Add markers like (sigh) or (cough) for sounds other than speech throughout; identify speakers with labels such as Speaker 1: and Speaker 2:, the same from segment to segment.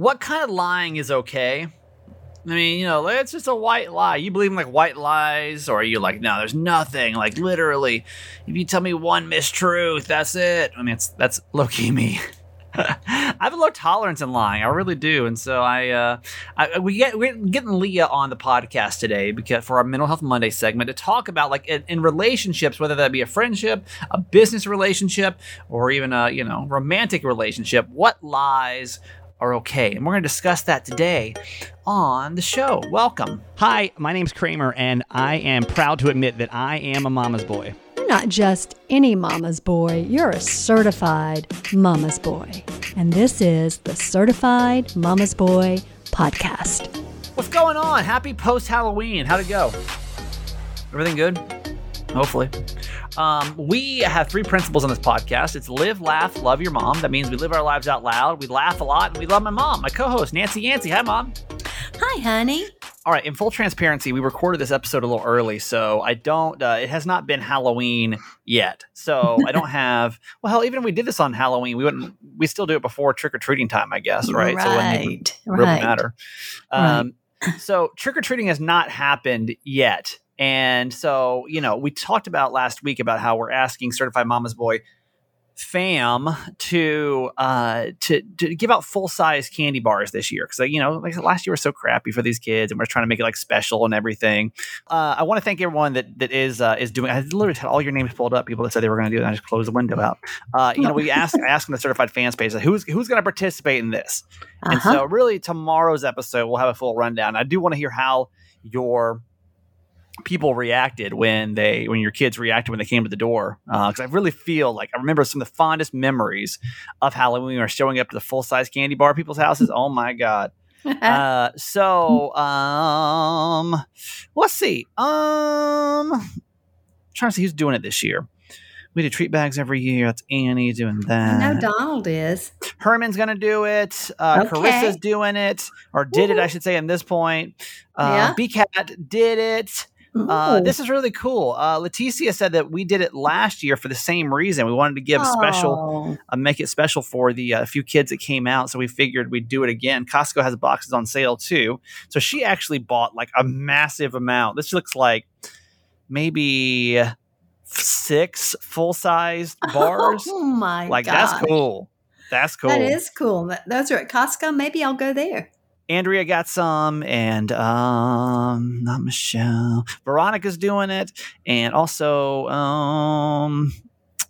Speaker 1: what kind of lying is okay? I mean, you know, it's just a white lie. You believe in like white lies, or are you like, no, there's nothing. Like literally, if you tell me one mistruth, that's it. I mean, it's that's low key me. (laughs) I have a low tolerance in lying. I really do, and so I, uh, I we get we're getting Leah on the podcast today because for our Mental Health Monday segment to talk about like in, in relationships, whether that be a friendship, a business relationship, or even a you know romantic relationship, what lies are okay, and we're going to discuss that today on the show. Welcome.
Speaker 2: Hi, my name's Kramer, and I am proud to admit that I am a mama's boy.
Speaker 3: You're not just any mama's boy, you're a certified mama's boy. And this is the Certified Mama's Boy podcast.
Speaker 1: What's going on? Happy post Halloween. How'd it go? Everything good? Hopefully. Um, we have three principles on this podcast. It's live, laugh, love your mom. That means we live our lives out loud. We laugh a lot, and we love my mom, my co-host Nancy Yancey. Hi, mom.
Speaker 4: Hi, honey.
Speaker 1: All right. In full transparency, we recorded this episode a little early, so I don't. Uh, it has not been Halloween yet, so (laughs) I don't have. Well, hell, even if we did this on Halloween, we wouldn't. We still do it before trick or treating time, I guess, right?
Speaker 4: Right.
Speaker 1: So it wouldn't even really matter. Um, so trick or treating has not happened yet. And so, you know, we talked about last week about how we're asking certified mama's boy fam to uh to to give out full size candy bars this year. Because you know like last year was so crappy for these kids and we're trying to make it like special and everything. Uh i want to thank everyone that that is uh is doing i literally had all your names pulled up people that said they were going to do it and i just closed the window out. Uh you know we asked (laughs) asking the certified fans page like, who's who's going to participate in this? And
Speaker 4: Uh-huh.
Speaker 1: so really tomorrow's episode we'll have a full rundown. I do want to hear how your people reacted when they when your kids reacted when they came to the door because I really feel like I remember some of the fondest memories of Halloween are showing up to the full size candy bar people's houses. Oh my god! (laughs) Uh, so um, let's see. Um, trying to see who's doing it this year. We do treat bags every year. That's Annie doing that.
Speaker 4: I know Donald is.
Speaker 1: Herman's gonna do it. Uh,
Speaker 4: Okay.
Speaker 1: Carissa's doing it, or did it, I should say, at this point. Uh,
Speaker 4: Yeah.
Speaker 1: B Cat did it. Uh, this is really cool. Uh, Leticia said that we did it last year for the same reason. We wanted to give special,
Speaker 4: Oh.
Speaker 1: uh, make it special for the uh, few kids that came out. So we figured we'd do it again. Costco has boxes on sale too. So she actually bought like a massive amount. This looks like maybe six full sized (laughs) bars.
Speaker 4: Oh my gosh.
Speaker 1: like
Speaker 4: god.
Speaker 1: that's cool. That's cool.
Speaker 4: That is cool. Th- Those are at Costco. Maybe I'll go there.
Speaker 1: Andrea got some, and um, not Michelle. Veronica's doing it, and also um,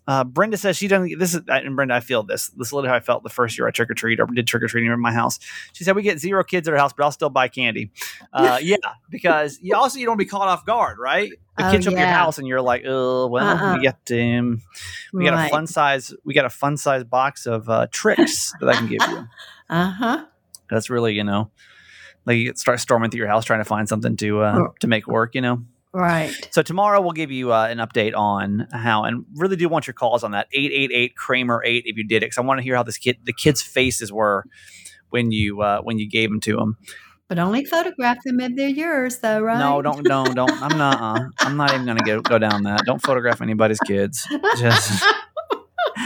Speaker 1: uh, Brenda says she doesn't. This is and Brenda. I feel this. This is literally how I felt the first year I trick or treat or did trick or treating in my house. She said we get zero kids at our house, but I'll still buy candy. Uh, (laughs) yeah, because you also you don't be caught off guard, right? The
Speaker 4: Oh,
Speaker 1: kids show up your house, and you're like, oh well,
Speaker 4: Uh-uh.
Speaker 1: we get um, we got a fun size. We got a fun size box of uh, tricks that I can give you. (laughs)
Speaker 4: Uh huh.
Speaker 1: That's really, you know, like you start storming through your house trying to find something to uh, to make work, you know.
Speaker 4: Right.
Speaker 1: So tomorrow we'll give you uh, an update on how, and really do want your calls on that eight eight eight Kramer eight if you did it, because I want to hear how this kid, the kids' faces were when you uh, when you gave them to them.
Speaker 4: But only photograph them if they're yours, though, right?
Speaker 1: No, don't, don't, don't. I'm not. Uh, I'm not even gonna go go down that. Don't photograph anybody's kids. Just (laughs)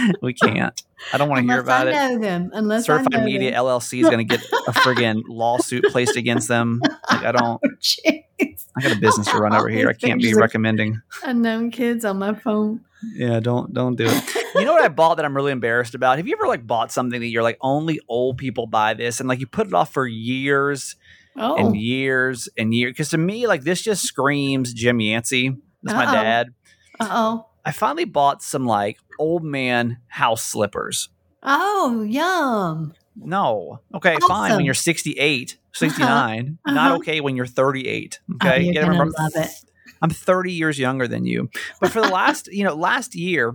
Speaker 1: (laughs) we can't. I don't want to hear about
Speaker 4: I
Speaker 1: it.
Speaker 4: know them. Unless
Speaker 1: Certified Media
Speaker 4: them.
Speaker 1: LLC is going to get a friggin' (laughs) lawsuit placed against them. Like I don't. (laughs)
Speaker 4: Jeez.
Speaker 1: I got a business to run over here. I can't be recommending.
Speaker 4: Unknown kids on my phone.
Speaker 1: Yeah, don't don't do it. You know what I bought that I'm really embarrassed about? Have you ever like bought something that you're like only old people buy this and like you put it off for years
Speaker 4: Oh.
Speaker 1: and years and years? Because to me, like this just screams Jim Yancey. That's my
Speaker 4: Uh-oh.
Speaker 1: dad.
Speaker 4: Uh oh.
Speaker 1: I finally bought some like old man house slippers.
Speaker 4: Oh, yum.
Speaker 1: No. Okay, fine. When you're 68, 69. Not
Speaker 4: Uh-huh.
Speaker 1: okay when you're 38.
Speaker 4: Oh,
Speaker 1: Okay.
Speaker 4: you're
Speaker 1: gotta
Speaker 4: gonna
Speaker 1: remember,
Speaker 4: love it.
Speaker 1: I'm 30 years younger than you. But for the (laughs) last, you know, last year,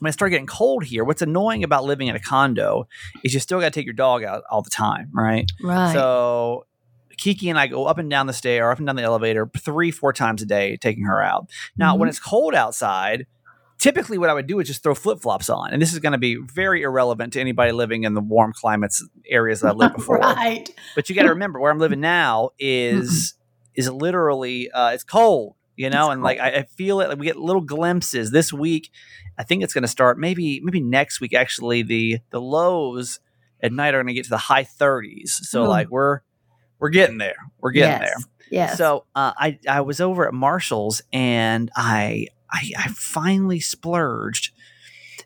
Speaker 1: when it started getting cold here, what's annoying about living in a condo is you still got to take your dog out all the time, right?
Speaker 4: Right.
Speaker 1: So Kiki and I go up and down the stair, or up and down the elevator three, four times a day, taking her out. Now,
Speaker 4: Mm-hmm.
Speaker 1: when it's cold outside, typically what I would do is just throw flip flops on. And this is going to be very irrelevant to anybody living in the warm climates areas that I've lived (laughs) before.
Speaker 4: right.
Speaker 1: But you got to remember where I'm living now is is literally uh, it's cold, you know,
Speaker 4: It's
Speaker 1: and like I, I feel it. Like we get little glimpses this week. I think it's going to start maybe maybe next week. Actually, the the lows at night are going to get to the high 30s. So
Speaker 4: Ooh.
Speaker 1: like we're we're getting there. We're getting there.
Speaker 4: yes. Yes.
Speaker 1: So uh, I I was over at Marshalls and I, I I finally splurged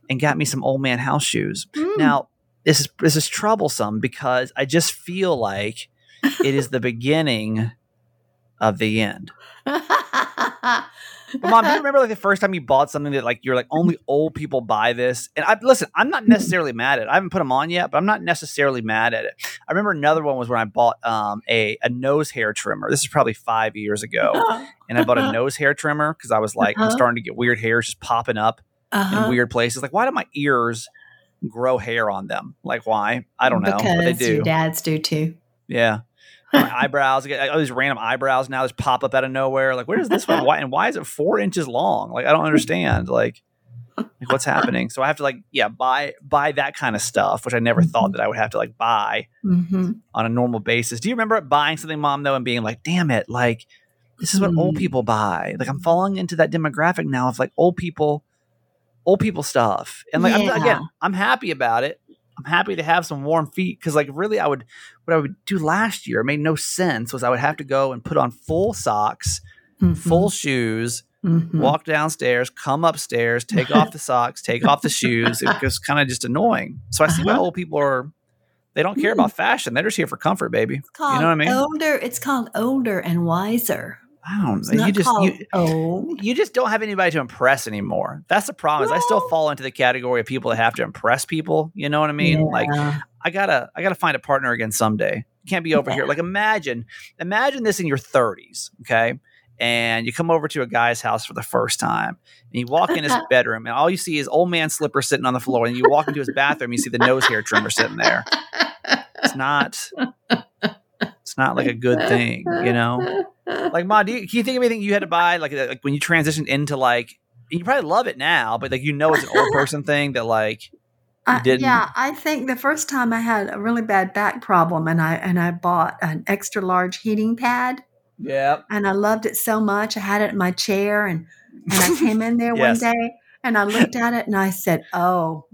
Speaker 1: and got me some old man house shoes.
Speaker 4: Mm.
Speaker 1: Now this is this is troublesome because I just feel like it is the (laughs) beginning of the end. (laughs) But mom, do you (laughs) remember like the first time you bought something that like you're like only old people buy this? And I listen, I'm not necessarily mad at it. I haven't put them on yet, but I'm not necessarily mad at it. I remember another one was when I bought um a a nose hair trimmer. This is probably five years ago, (laughs) and I bought a nose hair trimmer because I was like, I'm
Speaker 4: Uh-huh.
Speaker 1: starting to get weird hairs just popping up
Speaker 4: uh-huh.
Speaker 1: in weird places. Like, why do my ears grow hair on them? Like, why? I don't know,
Speaker 4: because
Speaker 1: but they do.
Speaker 4: your dads do too.
Speaker 1: Yeah. My eyebrows, I get all these random eyebrows now just pop up out of nowhere. Like, where is this one? (laughs) Why and why is it four inches long? Like, I don't understand. Like, like what's happening? So I have to like, yeah, buy buy that kind of stuff, which I never thought that I would have to like buy
Speaker 4: Mm-hmm.
Speaker 1: on a normal basis. Do you remember buying something, mom, though, and being like, damn it, like this is what old
Speaker 4: Mm.
Speaker 1: people buy. Like I'm falling into that demographic now of like old people, old people stuff. And like I'm, again, I'm happy about it. I'm happy to have some warm feet because like really I would what I would do last year made no sense was I would have to go and put on full socks, full shoes,
Speaker 4: Mhm.
Speaker 1: walk downstairs, come upstairs, take off the socks, take off the shoes. It was kind of just annoying. So I see why
Speaker 4: Uh-huh.
Speaker 1: old people are they don't care
Speaker 4: Mm.
Speaker 1: about fashion. They're just here for comfort, baby. You know what I mean?
Speaker 4: older. It's called older and wiser.
Speaker 1: I don't
Speaker 4: It's
Speaker 1: know.
Speaker 4: not
Speaker 1: You just you,
Speaker 4: old.
Speaker 1: you just don't have anybody to impress anymore. That's the problem. Is I still fall into the category of people that have to impress people. You know what I mean? Like I gotta I gotta find a partner again someday. You can't be over here. Like imagine imagine this in your 30s, okay? And you come over to a guy's house for the first time, and you walk in his (laughs) bedroom, and all you see is old man slippers sitting on the floor. And you walk into his bathroom, you see the nose hair trimmer sitting there. It's not not like a good thing, you know? Like, Ma, do you, can you think of anything you had to buy like like when you transitioned into like you probably love it now, but like you know it's an old (laughs) person thing that like
Speaker 4: I-
Speaker 1: didn't-
Speaker 4: yeah, I think the first time I had a really bad back problem, and I and I bought an extra large heating pad,
Speaker 1: yeah
Speaker 4: and I loved it so much. I had it in my chair, and and I came in there (laughs)
Speaker 1: Yes.
Speaker 4: one day, and I looked at it, and I said, "Oh,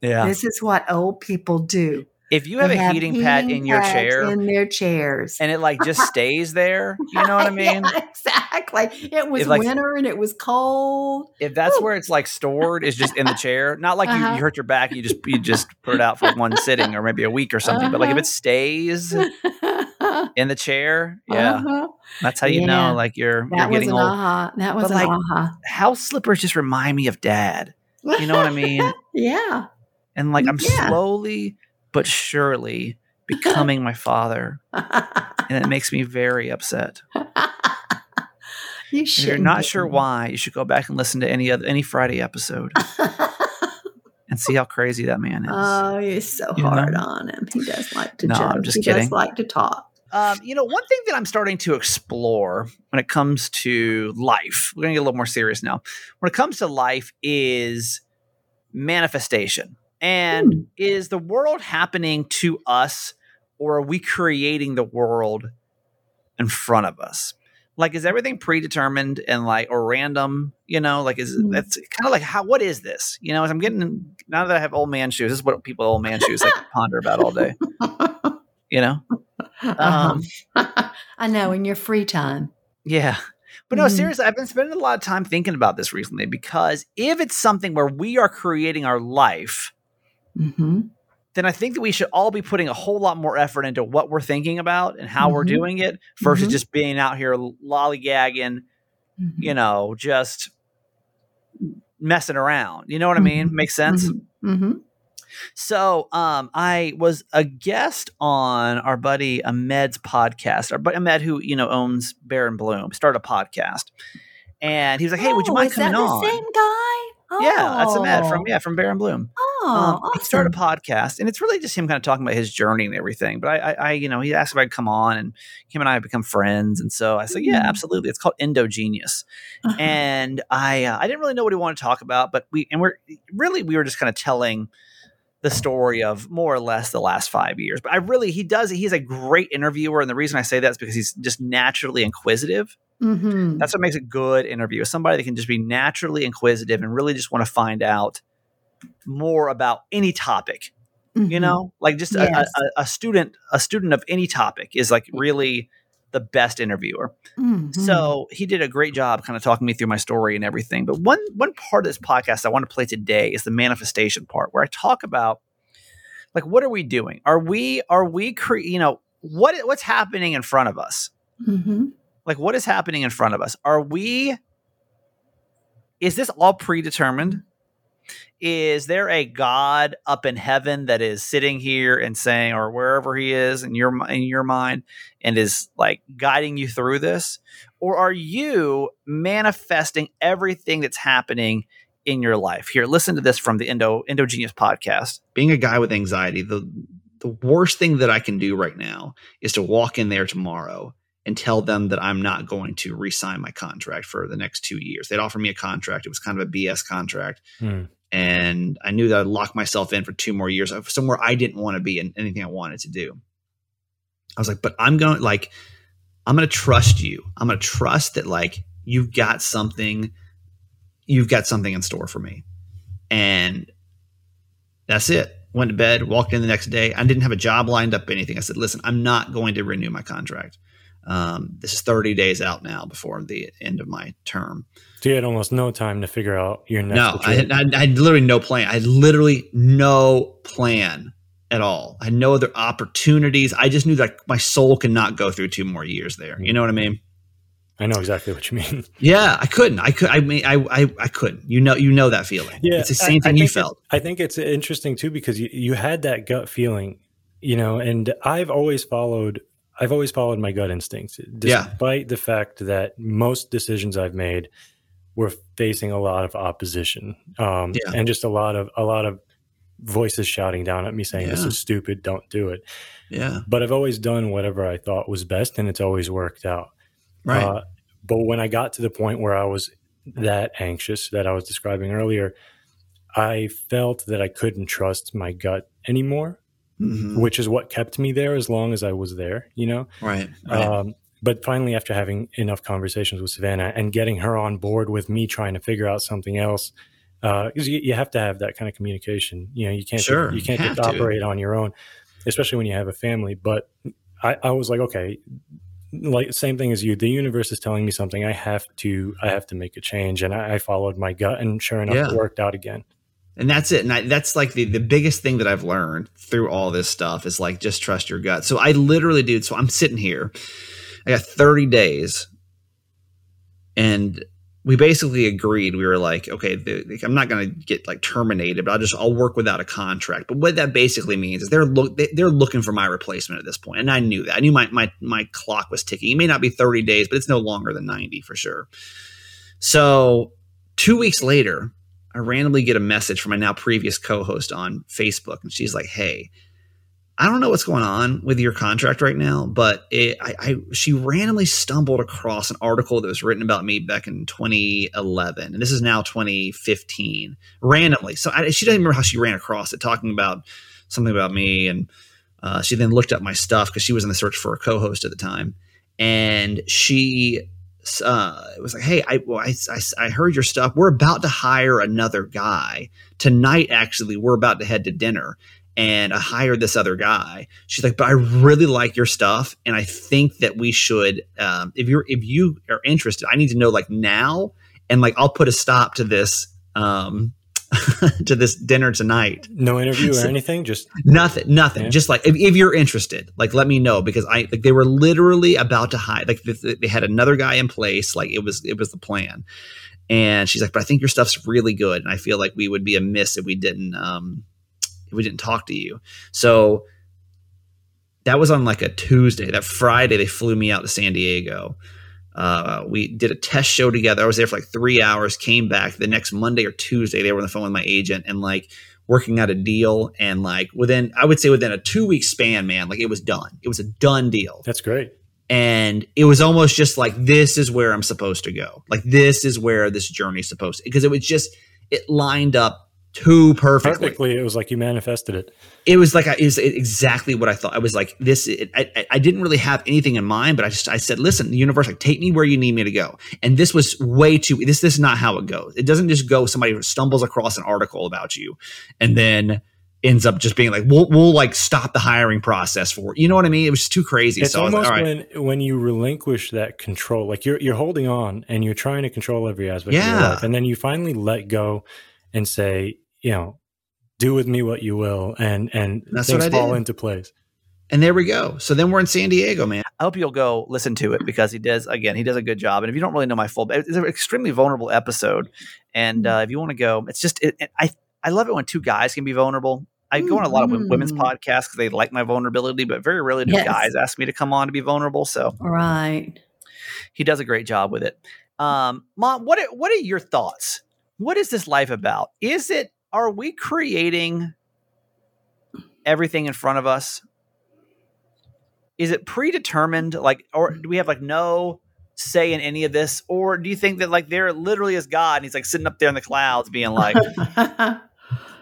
Speaker 1: yeah.
Speaker 4: this is what old people do.
Speaker 1: If you have
Speaker 4: They
Speaker 1: a heating pad in your chair
Speaker 4: in their chairs."
Speaker 1: and it like just stays there, (laughs) you know what I mean?
Speaker 4: Yeah, exactly. It was
Speaker 1: If, like-
Speaker 4: winter and it was cold.
Speaker 1: If that's
Speaker 4: Woo.
Speaker 1: where it's like stored, is just in the chair. Not like you,
Speaker 4: Uh-huh.
Speaker 1: you hurt your back, you just you just put it out for one sitting or maybe a week or something. But like if
Speaker 4: Uh-huh.
Speaker 1: it stays (laughs) in the chair, yeah,
Speaker 4: Uh-huh.
Speaker 1: that's how you
Speaker 4: Yeah.
Speaker 1: know like you're you're
Speaker 4: That was
Speaker 1: getting old.
Speaker 4: aha. That was
Speaker 1: But, like,
Speaker 4: aha.
Speaker 1: House slippers just remind me of dad. You know what I mean? (laughs)
Speaker 4: yeah.
Speaker 1: And like I'm
Speaker 4: Yeah.
Speaker 1: slowly but surely becoming my father, and it makes me very upset.
Speaker 4: you
Speaker 1: And if
Speaker 4: should.
Speaker 1: you're not sure why, you should go back and listen to any other any Friday episode (laughs) and see how crazy that man is.
Speaker 4: oh, you're so
Speaker 1: You know?
Speaker 4: hard on him. He does like to
Speaker 1: No,
Speaker 4: joke.
Speaker 1: I'm just
Speaker 4: he
Speaker 1: kidding.
Speaker 4: does like to talk.
Speaker 1: Um, you know, one thing that I'm starting to explore when it comes to life, we're going to get a little more serious now. When it comes to life, is manifestation. And
Speaker 4: Hmm.
Speaker 1: is the world happening to us, or are we creating the world in front of us? Like, is everything predetermined and like or random? You know, like is
Speaker 4: Hmm.
Speaker 1: that's kind of like how? What is this? You know, as I'm getting now that I have old man shoes, this is what people old man shoes like (laughs) ponder about all day. You know, um, (laughs)
Speaker 4: I know. In your free time.
Speaker 1: Yeah. But no,
Speaker 4: Mhm.
Speaker 1: seriously, I've been spending a lot of time thinking about this recently because if it's something where we are creating our life,
Speaker 4: hmm
Speaker 1: then I think that we should all be putting a whole lot more effort into what we're thinking about and how we're
Speaker 4: Mhm.
Speaker 1: doing it versus
Speaker 4: Mhm.
Speaker 1: just being out here lollygagging, you know, just messing around. You know what I mean?
Speaker 4: Mhm.
Speaker 1: Makes sense? So, um, I was a guest on our buddy Ahmed's podcast. Our buddy Ahmed, who you know owns Bear and Bloom, started a podcast, and he was like, "Hey, would you
Speaker 4: Oh,
Speaker 1: mind
Speaker 4: is
Speaker 1: coming
Speaker 4: that
Speaker 1: on?"
Speaker 4: The same guy.
Speaker 1: Yeah, that's Ahmed from
Speaker 4: Oh.
Speaker 1: yeah from Bear and Bloom.
Speaker 4: Oh,
Speaker 1: um,
Speaker 4: awesome.
Speaker 1: He started a podcast, and it's really just him kind of talking about his journey and everything. But I, I, I, you know, he asked if I'd come on, and him and I have become friends, and so I said, "Yeah,
Speaker 4: Mhm.
Speaker 1: absolutely." It's called Endogenius,
Speaker 4: Uh-huh.
Speaker 1: and I, uh, I didn't really know what he wanted to talk about, but we, and we're really we were just kind of telling the story of more or less the last five years. But I really, he does, he's a great interviewer. And the reason I say that is because he's just naturally inquisitive.
Speaker 4: Mhm.
Speaker 1: That's what makes a good interview. Somebody that can just be naturally inquisitive and really just want to find out more about any topic you
Speaker 4: Mhm.
Speaker 1: know like just a,
Speaker 4: Yes.
Speaker 1: a, a student a student of any topic is like really the best interviewer
Speaker 4: Mhm.
Speaker 1: so he did a great job kind of talking me through my story and everything but one one part of this podcast i want to play today is the manifestation part where i talk about like what are we doing are we are we cre- you know what what's happening in front of us
Speaker 4: Mhm.
Speaker 1: like what is happening in front of us are we is this all predetermined is there a god up in heaven that is sitting here and saying or wherever he is in your in your mind and is like guiding you through this or are you manifesting everything that's happening in your life here listen to this from the Indo Indogenius podcast being a guy with anxiety the the worst thing that I can do right now is to walk in there tomorrow and tell them that I'm not going to re-sign my contract for the next two years. They'd offer me a contract. It was kind of a BS contract.
Speaker 5: Hmm.
Speaker 1: And I knew that I'd lock myself in for two more years somewhere I didn't want to be and anything I wanted to do. I was like, but I'm going like, I'm going to trust you. I'm going to trust that like you've got something, you've got something in store for me. And that's it. Went to bed, walked in the next day. I didn't have a job lined up, anything. I said, listen, I'm not going to renew my contract. Um, this is 30 days out now before the end of my term.
Speaker 5: So you had almost no time to figure out your next.
Speaker 1: No, I had, I, I had literally no plan. I had literally no plan at all. I had no other opportunities. I just knew that my soul cannot go through two more years there. You know what I mean?
Speaker 5: I know exactly what you mean. (laughs)
Speaker 1: Yeah, I couldn't. I could. I mean, I, I, I couldn't. You know, you know that feeling.
Speaker 5: Yeah,
Speaker 1: it's the same
Speaker 5: I
Speaker 1: thing you felt.
Speaker 5: I think it's interesting too because you, you had that gut feeling, you know, and I've always followed I've always followed my gut instincts,
Speaker 1: Yeah.
Speaker 5: despite the fact that most decisions I've made were facing a lot of opposition, um,
Speaker 1: Yeah.
Speaker 5: and just a lot of a lot of voices shouting down at me saying this is stupid, don't do it.
Speaker 1: Yeah,
Speaker 5: But I've always done whatever I thought was best, and it's always worked out.
Speaker 1: right.
Speaker 5: Uh, but when I got to the point where I was that anxious that I was describing earlier, I felt that I couldn't trust my gut anymore,
Speaker 1: Mhm.
Speaker 5: which is what kept me there as long as I was there, you know?
Speaker 1: Right. Right.
Speaker 5: Um, but finally, after having enough conversations with Savannah and getting her on board with me trying to figure out something else, because you, you have to have that kind of communication. You know, you can't
Speaker 1: Sure,
Speaker 5: you can't just
Speaker 1: have to.
Speaker 5: operate on your own, especially when you have a family. But I, I was like, okay, like same thing as you. The universe is telling me something. I have to I have to make a change, and I, I followed my gut, and sure enough,
Speaker 1: Yeah.
Speaker 5: it worked out again.
Speaker 1: And that's it. And I, that's like the, the biggest thing that i've learned through all this stuff is like just trust your gut. So i literally dude so i'm sitting here. I got 30 days. And we basically agreed. We were like okay the, i'm not going to get like terminated but i'll just i'll work without a contract. But what that basically means is they're look they, they're looking for my replacement at this point. point and i knew that. I knew my my my clock was ticking. It may not be 30 days but it's no longer than 90 for sure. So two weeks later I randomly get a message from my now previous co-host on Facebook, and she's like, "Hey, I don't know what's going on with your contract right now, but it, I, I she randomly stumbled across an article that was written about me back in 2011, and this is now 2015. Randomly, so I, she doesn't remember how she ran across it, talking about something about me, and uh, she then looked up my stuff because she was in the search for a co-host at the time, and she uh, it was like, hey, I, well, I, I, I heard your stuff. We're about to hire another guy tonight. Actually, we're about to head to dinner, and I hired this other guy. She's like, but I really like your stuff, and I think that we should, um, if you're if you are interested, I need to know like now, and like I'll put a stop to this. Um, (laughs) to this dinner tonight
Speaker 5: No interview or anything, just
Speaker 1: Nothing, nothing.
Speaker 5: Yeah.
Speaker 1: Just like if, if you're interested, like let me know because I like they were literally about to hide. Like they, they had another guy in place. Like it was it was the plan. And she's like, but I think your stuff's really good, and I feel like we would be amiss if we didn't um if we didn't talk to you. So that was on like a Tuesday. That Friday they flew me out to San Diego. Uh, we did a test show together. I was there for like three hours. Came back the next Monday or Tuesday. They were on the phone with my agent and like working out a deal. And like within, I would say within a two week span, man, like it was done. It was a done deal.
Speaker 5: that's great.
Speaker 1: And it was almost just like this is where I'm supposed to go. Like this is where this journey is supposed to. Because it was just it lined up too perfectly
Speaker 5: Perfectly, it was like you manifested it.
Speaker 1: it was like I, was exactly what I thought. I was like, this. It, I, I- I didn't really have anything in mind, but I just I said, listen, the universe, like, take me where you need me to go. And this was way too. This this is not how it goes. It doesn't just go. Somebody stumbles across an article about you, and then
Speaker 6: ends up just being like, we'll we'll like stop the hiring process for you know what I mean? It was too crazy.
Speaker 5: It's
Speaker 6: so I was like,
Speaker 5: almost
Speaker 6: all right.
Speaker 5: when when you relinquish that control, like you're you're holding on and you're trying to control every aspect of your
Speaker 6: Yeah.
Speaker 5: life, and then you finally let go and say, you know, do with me what you will, and and
Speaker 6: That's
Speaker 5: things
Speaker 6: what I
Speaker 5: fall
Speaker 6: did.
Speaker 5: into place.
Speaker 6: And there we go. So then we're in San Diego, man.
Speaker 1: I hope you'll go listen to it because he does again. He does a good job. And if you don't really know my full, it's an extremely vulnerable episode. And uh, if you want to go, it's just it, it- I I love it when two guys can be vulnerable. I go on a lot of women's
Speaker 4: Mm.
Speaker 1: podcasts because they like my vulnerability, but very rarely do
Speaker 4: Yes.
Speaker 1: guys ask me to come on to be vulnerable. So
Speaker 4: Right.
Speaker 1: he does a great job with it. Um, Mom, what are, what are your thoughts? What is this life about? Is it are we creating everything in front of us? Is it predetermined, like, or do we have like no say in any of this, or do you think that like there literally is God and He's like sitting up there in the clouds, being like, (laughs) "Well,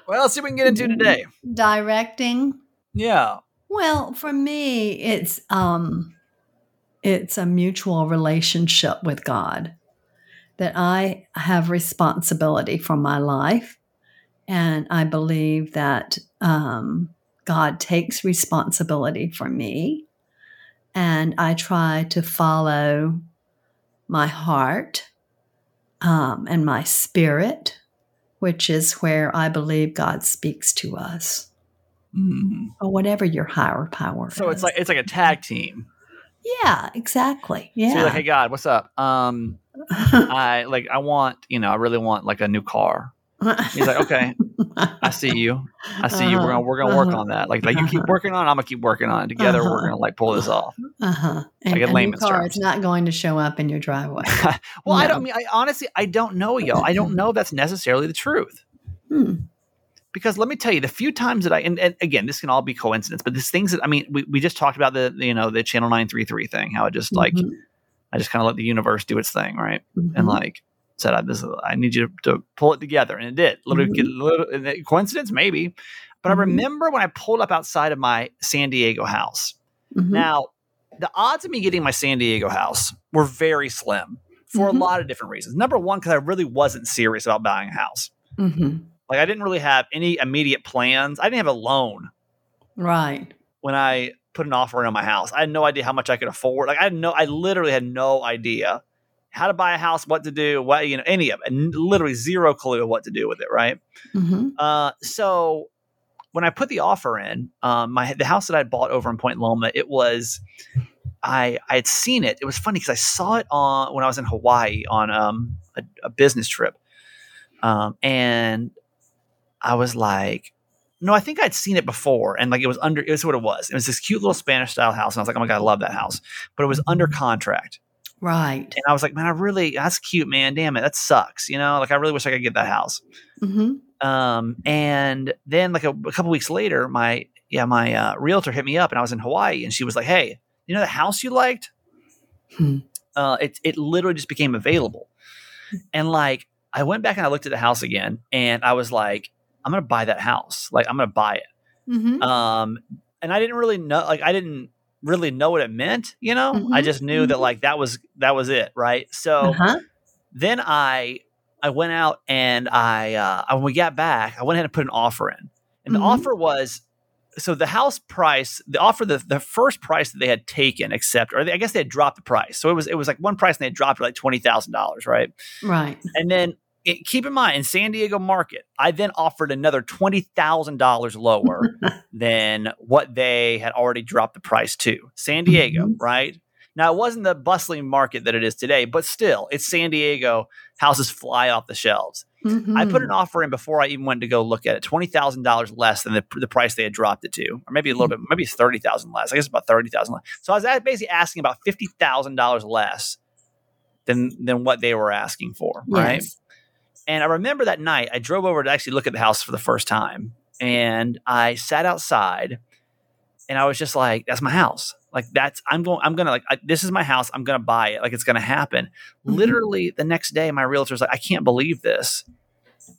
Speaker 1: let's see what we can get into today."
Speaker 4: Directing.
Speaker 1: Yeah,
Speaker 4: Well, for me, it's um it's a mutual relationship with God. That I have responsibility for my life. And I believe that um, God takes responsibility for me. And I try to follow my heart um, and my spirit, which is where I believe God speaks to us
Speaker 1: Mm.
Speaker 4: or whatever your higher power
Speaker 1: so it's like it's like a tag team.
Speaker 4: yeah exactly
Speaker 1: So
Speaker 4: yeah
Speaker 1: like, "Hey, God, what's up?" Um, (laughs) I like I want, you know, I really want like a new car. He's like, okay, I see you. I see you. We're gonna we're gonna work
Speaker 4: Uh-huh.
Speaker 1: on that. Like like you keep working on, it, I'm gonna keep working on it. Together, we're
Speaker 4: Uh-huh.
Speaker 1: gonna like pull this off.
Speaker 4: uh-huh and
Speaker 1: Like in
Speaker 4: a new
Speaker 1: layman's
Speaker 4: car
Speaker 1: terms.
Speaker 4: is not going to show up in your driveway (laughs)
Speaker 1: well, I don't mean. I honestly, I don't know, yo. I don't know if that's necessarily the truth.
Speaker 4: Hmm.
Speaker 1: Because let me tell you, the few times that I and, and again, this can all be coincidence, but these things that I mean, we, we just talked about the you know the channel nine three three thing, how it just like
Speaker 4: Mhm.
Speaker 1: I just kind of let the universe do its thing, right?
Speaker 4: Mhm.
Speaker 1: and like said, I, this, I need you to, to pull it together. And it did.
Speaker 4: Mhm.
Speaker 1: get little, coincidence, maybe. But I
Speaker 4: Mhm.
Speaker 1: remember when I pulled up outside of my San Diego house.
Speaker 4: Mhm.
Speaker 1: Now, the odds of me getting my San Diego house were very slim for a lot of different reasons. Number one, because I really wasn't serious about buying a house.
Speaker 4: Mhm.
Speaker 1: Like, I didn't really have any immediate plans. I didn't have a loan
Speaker 4: right
Speaker 1: when I put an offer in on my house. I had no idea how much I could afford. Like I had no, I literally had no idea how to buy a house, what to do, what you know, any of it, and literally zero clue of what to do with it. Right.
Speaker 4: Mhm.
Speaker 1: Uh, so when I put the offer in, um, my the house that I bought over in Point Loma, it was. I, I had seen it. It was funny because I saw it on when I was in Hawaii on um, a, a business trip, um, and I was like, no, I think I'd seen it before, and like it was under. It was what it was. It was this cute little Spanish style house, and I was like, oh my god, I love that house. But it was under contract,
Speaker 4: right
Speaker 1: and I was like, man, I really that's cute, man. Damn it, that sucks. You know, like I really wish I could get that house.
Speaker 4: Mhm.
Speaker 1: Um, and then like a, a couple weeks later, my yeah, my uh, realtor hit me up, and I was in Hawaii, and she was like, hey, you know the house you liked?
Speaker 4: Hmm.
Speaker 1: Uh, it it literally just became available, and like I went back and I looked at the house again, and I was like, I'm gonna buy that house. Like I'm gonna buy it.
Speaker 4: Mhm.
Speaker 1: Um, and I didn't really know, like, I didn't really know what it meant, you know? I
Speaker 4: Mhm,
Speaker 1: just knew that,
Speaker 4: mhm.
Speaker 1: like, that was, that was it. Right. So
Speaker 4: Uh-huh.
Speaker 1: then I, I went out and I, uh, when we got back, I went ahead and put an offer in. And the
Speaker 4: Mhm.
Speaker 1: offer was, so the house price, the offer, the, the first price that they had taken, except, or they, I guess they had dropped the price. So it was, it was like one price and they had dropped it like $20,000. Right.
Speaker 4: right
Speaker 1: And then it, keep in mind, in San Diego market, I then offered another twenty thousand dollars lower (laughs) than what they had already dropped the price to. San Diego,
Speaker 4: Mhm.
Speaker 1: right? Now it wasn't the bustling market that it is today, but still, it's San Diego. Houses fly off the shelves. I put an
Speaker 4: Mhm.
Speaker 1: offer in before I even went to go look at it, twenty thousand dollars less than the, the price they had dropped it to, or maybe a little bit, maybe it's thirty thousand less. I guess about thirty thousand less. So I was basically asking about fifty thousand dollars less than than what they were asking for, right? And I remember that night I drove over to actually look at the house for the first time. And I sat outside and I was just like, that's my house. Like that's I'm going I'm going to like I, this is my house. I'm going to buy it. Like it's going to happen.
Speaker 4: Mhm.
Speaker 1: Literally the next day my realtor's like I can't believe this.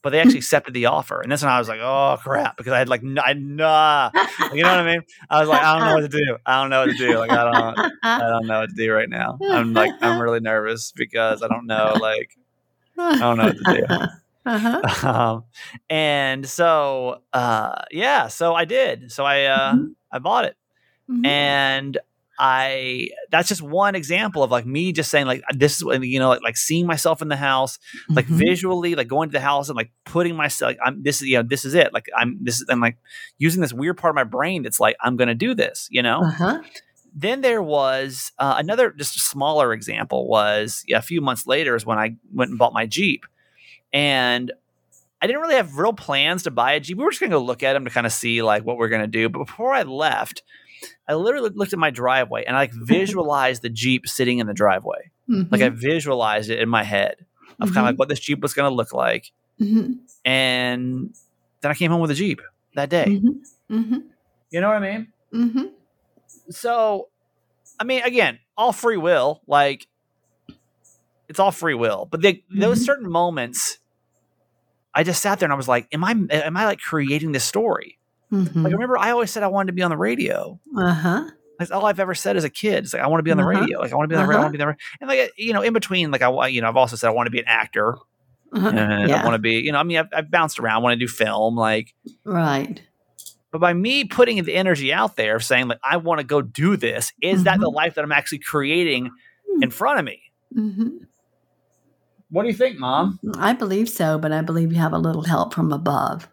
Speaker 1: But they actually (laughs) accepted the offer. And that's when I was like, "Oh crap," because I had like I nah. You know what I mean? I was like, "I don't know what to do. I don't know what to do. Like I don't I don't know what to do right now. I'm like I'm (laughs) really nervous because I don't know like I don't know what to (laughs)
Speaker 4: Uh-huh. (laughs)
Speaker 1: um, and so uh, yeah, so I did. So I uh,
Speaker 4: Mhm.
Speaker 1: I bought it,
Speaker 4: Mhm.
Speaker 1: and I that's just one example of like me just saying like this is what you know like, like seeing myself in the house like
Speaker 4: Mhm.
Speaker 1: visually like going to the house and like putting myself like I'm this is you know this is it like I'm this is I'm like using this weird part of my brain that's like I'm gonna do this you know
Speaker 4: Uh-huh.
Speaker 1: Then there was uh, another just smaller example was yeah, a few months later is when I went and bought my Jeep and I didn't really have real plans to buy a Jeep. We were just gonna go look at them to kind of see like what we're gonna do. But before I left, I literally looked at my driveway and I like (laughs) visualized the Jeep sitting in the driveway. Like I
Speaker 4: Mhm.
Speaker 1: visualized it in my head of kind of like what this Jeep was gonna look like.
Speaker 4: Mhm.
Speaker 1: And then I came home with a Jeep that day.
Speaker 4: Mhm. Mhm.
Speaker 1: You know what I mean? So i mean again all free will like it's all free will but they, those
Speaker 4: Mhm.
Speaker 1: certain moments i just sat there and i was like am i am i like creating this story like
Speaker 4: Mhm.
Speaker 1: remember i always said i wanted to be on the radio
Speaker 4: Uh-huh.
Speaker 1: that's all i've ever said as a kid it's like i want to be on the
Speaker 4: Uh-huh.
Speaker 1: radio like i want to be on the radio i
Speaker 4: Uh-huh.
Speaker 1: want to be on the radio and like you know in between like i you know i've also said i want to be an actor
Speaker 4: Uh-huh.
Speaker 1: and i want to be you know i mean i've, I've bounced around want to do film like
Speaker 4: Right.
Speaker 1: But by me putting the energy out there of saying like i want to go do this is that the life that i'm actually creating in front of me
Speaker 4: hmm
Speaker 1: what do you think mom
Speaker 4: I believe so, but I believe you have a little help from above.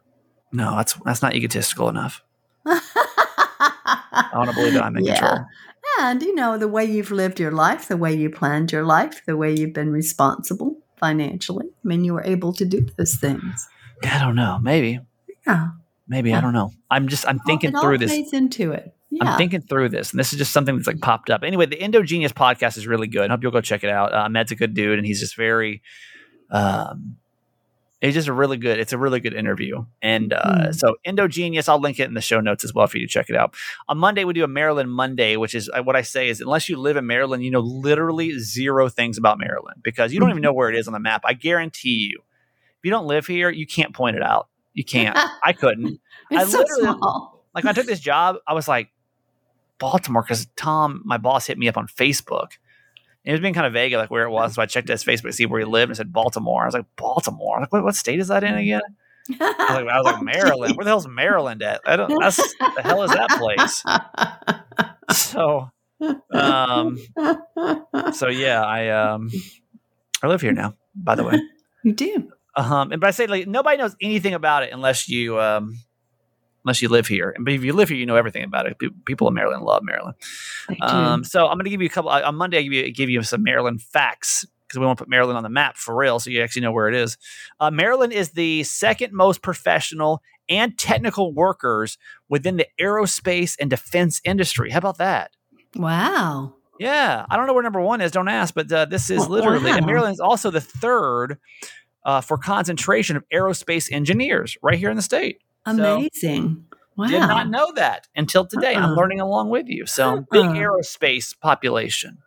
Speaker 1: no that's that's not egotistical enough (laughs) i want to believe that i'm in
Speaker 4: Yeah.
Speaker 1: control
Speaker 4: And you know, the way you've lived your life, the way you planned your life, the way you've been responsible financially. I mean, you were able to do those things.
Speaker 1: i don't know maybe
Speaker 4: Yeah.
Speaker 1: Maybe i don't know i'm just i'm thinking through this
Speaker 4: into it. Yeah.
Speaker 1: I'm thinking through this, and this is just something that's like popped up. Anyway, the Endogenius podcast is really good. I hope you'll go check it out. Uh, Med's a good dude, and he's just very, um, it's just a really good. It's a really good interview, and uh,
Speaker 4: Mm.
Speaker 1: so Endogenius. I'll link it in the show notes as well for you to check it out. On Monday, we do a Maryland Monday, which is uh, what I say is unless you live in Maryland, you know literally zero things about Maryland because you don't even know where it is on the map. I guarantee you, if you don't live here, you can't point it out. You can't. (laughs) I couldn't (laughs) I
Speaker 4: so
Speaker 1: literally-
Speaker 4: small.
Speaker 1: like when I took this job, I was like, Baltimore, because Tom, my boss, hit me up on Facebook. And he was being kind of vague, like where it was. So I checked his Facebook to see where he lived and it said Baltimore. I was like, Baltimore? Like, what, what state is that in again? I was like, I was like Maryland. Where the hell's Maryland at? I don't. That's the hell is that place? So, um, so yeah, I um, I live here now. By the way, (laughs)
Speaker 4: you do.
Speaker 1: Um, and but I say like nobody knows anything about it unless you um, unless you live here. And but if you live here, you know everything about it. People in Maryland love Maryland. Um, so I'm going to give you a couple on Monday. I give you give you some Maryland facts because we want to put Maryland on the map for real, so you actually know where it is. Uh, Maryland is the second most professional and technical workers within the aerospace and defense industry. How about that?
Speaker 4: wow.
Speaker 1: Yeah, I don't know where number one is. Don't ask, but uh, this is
Speaker 4: Oh,
Speaker 1: literally. And
Speaker 4: wow.
Speaker 1: Maryland is also the third uh, for concentration of aerospace engineers right here in the state.
Speaker 4: Amazing. wow.
Speaker 1: Did not know that until today. I'm
Speaker 4: Uh-uh.
Speaker 1: learning along with you. So big
Speaker 4: Uh-uh.
Speaker 1: aerospace population.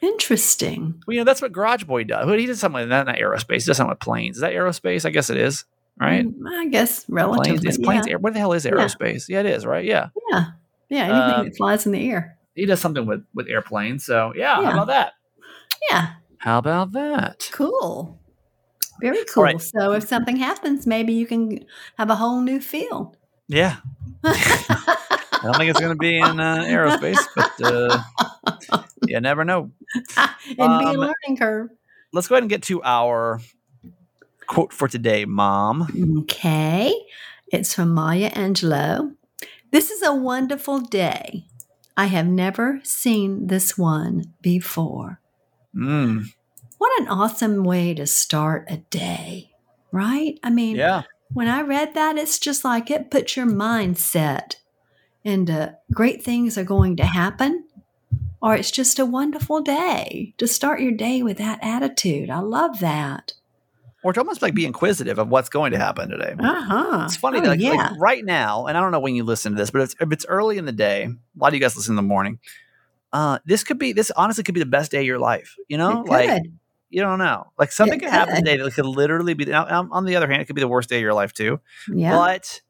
Speaker 4: Interesting.
Speaker 1: Well, you know, that's what Garage Boy does. He did something like that, not aerospace. He does something with planes. Is that aerospace? I guess it is, right?
Speaker 4: Mm, I guess
Speaker 1: Planes.
Speaker 4: relatively.
Speaker 1: Is planes
Speaker 4: yeah.
Speaker 1: air, what the hell is aerospace? Yeah. it is, right? Yeah.
Speaker 4: yeah. Yeah. Anything
Speaker 1: Um,
Speaker 4: that flies in the air.
Speaker 1: He does something with, with airplanes. So, yeah,
Speaker 4: Yeah.
Speaker 1: How about that?
Speaker 4: Yeah.
Speaker 1: How about that?
Speaker 4: Cool. Very cool.
Speaker 1: right.
Speaker 4: So if something happens, maybe you can have a whole new field.
Speaker 1: Yeah. (laughs) I don't think it's going to be in uh, aerospace, but uh, (laughs) you never know. (laughs)
Speaker 4: It'd be
Speaker 1: Um,
Speaker 4: a learning curve.
Speaker 1: Let's go ahead and get to our quote for today, Mom.
Speaker 4: Okay. It's from Maya Angelou. This is a wonderful day. I have never seen this one before.
Speaker 1: Mm,
Speaker 4: What an awesome way to start a day, right? I mean,
Speaker 1: yeah.
Speaker 4: when I read that, it's just like it puts your mindset into great things are going to happen, or it's just a wonderful day to start your day with that attitude. I love that.
Speaker 1: Or to almost like be inquisitive of what's going to happen today.
Speaker 4: Uh huh.
Speaker 1: It's funny, that, like, like, right now, and I don't know when you listen to this, but if it's, if it's early in the day, a lot of you guys listen in the morning. Uh, this could be this honestly could be the best day of your life. You know, like you don't know, like something could happen today that could literally be. Now, um, on the other hand, it could be the worst day of your life too.
Speaker 4: yeah.
Speaker 1: But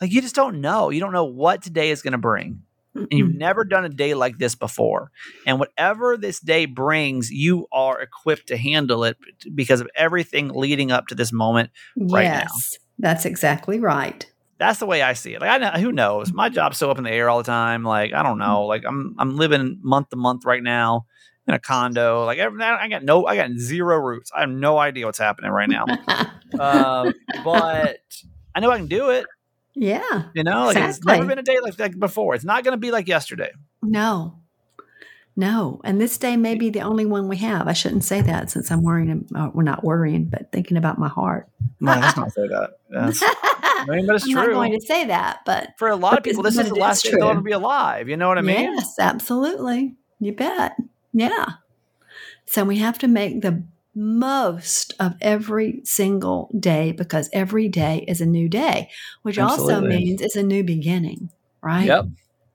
Speaker 1: like you just don't know. You don't know what today is going to bring. and you've never done a day like this before. And whatever this day brings, you are equipped to handle it because of everything leading up to this moment right now.
Speaker 4: yes, that's exactly right.
Speaker 1: That's the way I see it. Like I know who knows. My job's so up in the air all the time. Like I don't know. Like I'm I'm living month to month right now in a condo. Like I got no I got zero roots. I have no idea what's happening right now. (laughs) um, but I know I can do it.
Speaker 4: yeah.
Speaker 1: You know, like it's never been a day like that before. It's not going to be like yesterday.
Speaker 4: No. No. And this day may be the only one we have. I shouldn't say that since I'm worrying. Uh, we're not worrying, but thinking about my heart.
Speaker 1: No, let's not say that. (laughs) That's, I mean, but it's
Speaker 4: I'm not going to say that, but
Speaker 1: For a lot of people,
Speaker 4: this-
Speaker 1: is the last day they'll ever be alive. You know what I mean?
Speaker 4: yes, absolutely. You bet. Yeah. So we have to make the most of every single day because every day is a new day, which also means it's a new beginning, right?
Speaker 1: Yep.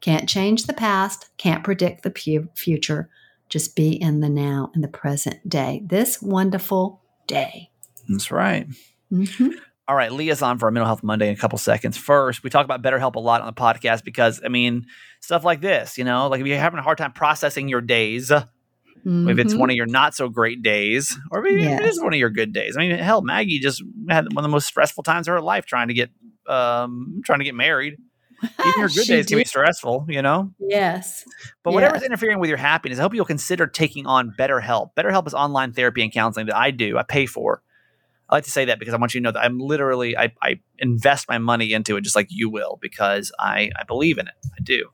Speaker 4: Can't change the past, can't predict the pu- future. Just be in the now, in the present day. This wonderful day.
Speaker 1: That's right.
Speaker 4: Mhm.
Speaker 1: All right, Leah's on for our Mental Health Monday in a couple seconds. First, we talk about BetterHelp a lot on the podcast because, I mean, stuff like this, you know, like if you're having a hard time processing your days, if it's
Speaker 4: Mhm.
Speaker 1: one of your not so great days, or maybe it
Speaker 4: Yes.
Speaker 1: is one of your good days. I mean, hell, Maggie just had one of the most stressful times of her life trying to get um trying to get married. Even (laughs) your good days can be stressful, you know.
Speaker 4: Yes.
Speaker 1: But whatever's
Speaker 4: Yes.
Speaker 1: interfering with your happiness, I hope you'll consider taking on BetterHelp. BetterHelp is online therapy and counseling that I do. I pay for. I like to say that because I want you to know that I'm literally I, I invest my money into it just like you will because I I believe in it. I do.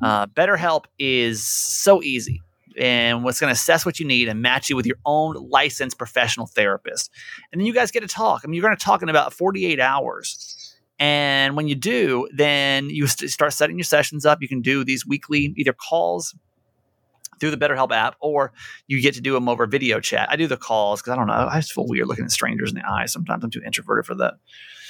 Speaker 1: Uh, BetterHelp is so easy and what's going to assess what you need and match you with your own licensed professional therapist. And then you guys get to talk. I mean, you're going to talk in about 48 hours. And when you do, then you st- start setting your sessions up. You can do these weekly either calls through the BetterHelp app, or you get to do them over video chat. I do the calls because I don't know. I just feel weird looking at strangers in the eye. Sometimes I'm too introverted for that.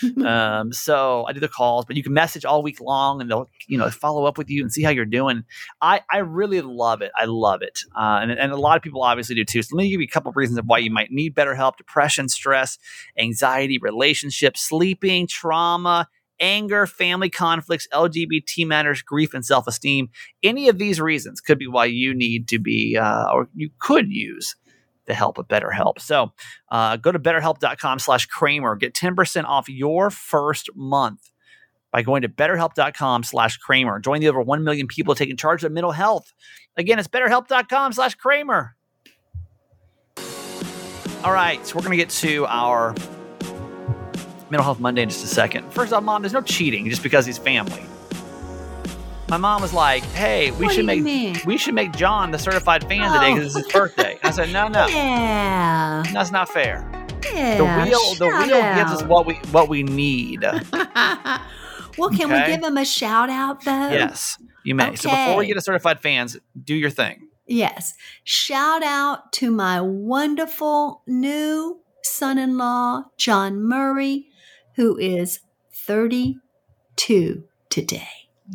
Speaker 1: (laughs) um, so I do the calls, but you can message all week long, and they'll you know follow up with you and see how you're doing. I I really love it. I love it, uh, and and a lot of people obviously do too. So let me give you a couple of reasons of why you might need better help: depression, stress, anxiety, relationships, sleeping, trauma. Anger, family conflicts, LGBT matters, grief, and self esteem. Any of these reasons could be why you need to be, uh, or you could use the help of BetterHelp. So uh, go to betterhelp.com slash Kramer. Get 10% off your first month by going to betterhelp.com slash Kramer. Join the over 1 million people taking charge of mental health. Again, it's betterhelp.com slash Kramer. All right, so we're going to get to our Mental Health Monday in just a second. First off, Mom, there's no cheating just because he's family. My mom was like, "Hey, we
Speaker 4: What do
Speaker 1: should
Speaker 4: you
Speaker 1: make
Speaker 4: mean?
Speaker 1: we should make John the certified fan today
Speaker 4: Oh.
Speaker 1: because it's his birthday." And I said, "No, no,
Speaker 4: Yeah.
Speaker 1: that's not fair.
Speaker 4: Yeah.
Speaker 1: The wheel, the
Speaker 4: shout
Speaker 1: wheel gives us
Speaker 4: out.
Speaker 1: what we what we need. (laughs)
Speaker 4: well, can
Speaker 1: Okay.
Speaker 4: we give him a shout out though?
Speaker 1: yes, you may. So before we
Speaker 4: Okay.
Speaker 1: get to certified fans, do your thing.
Speaker 4: Yes. Shout out to my wonderful new son in law, John Murray, who is 32 today.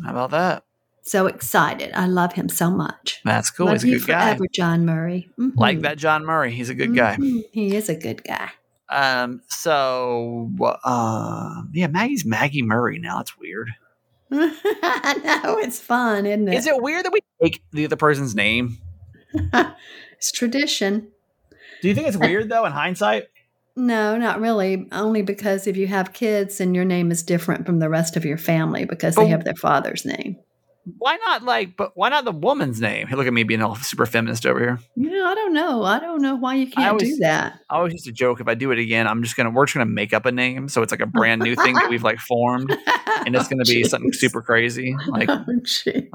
Speaker 1: How about that?
Speaker 4: So excited. I love him so much.
Speaker 1: That's cool.
Speaker 4: love
Speaker 1: He's a good guy.
Speaker 4: forever, John Murray. Mhm.
Speaker 1: Like that, John Murray. He's a good guy.
Speaker 4: Mhm. He is a good guy.
Speaker 1: Um. So, uh, yeah, Maggie's Maggie Murray now. That's weird. (laughs)
Speaker 4: I know it's fun, isn't it?
Speaker 1: Is it weird that we take the other person's name? (laughs)
Speaker 4: it's tradition.
Speaker 1: Do you think it's weird though in hindsight?
Speaker 4: No, not really. Only because if you have kids and your name is different from the rest of your family because they
Speaker 1: But-
Speaker 4: have their father's name.
Speaker 1: Why not like? But why not the woman's name? Hey, look at me being all super feminist over here.
Speaker 4: Know, I don't know. I don't know why you can't
Speaker 1: always-
Speaker 4: do that.
Speaker 1: I always used to joke if I do it again, I'm just gonna we're just gonna make up a name, so it's like a (laughs) brand new thing that we've like formed, and it's gonna (laughs) oh, be something super crazy, like (laughs)
Speaker 4: oh,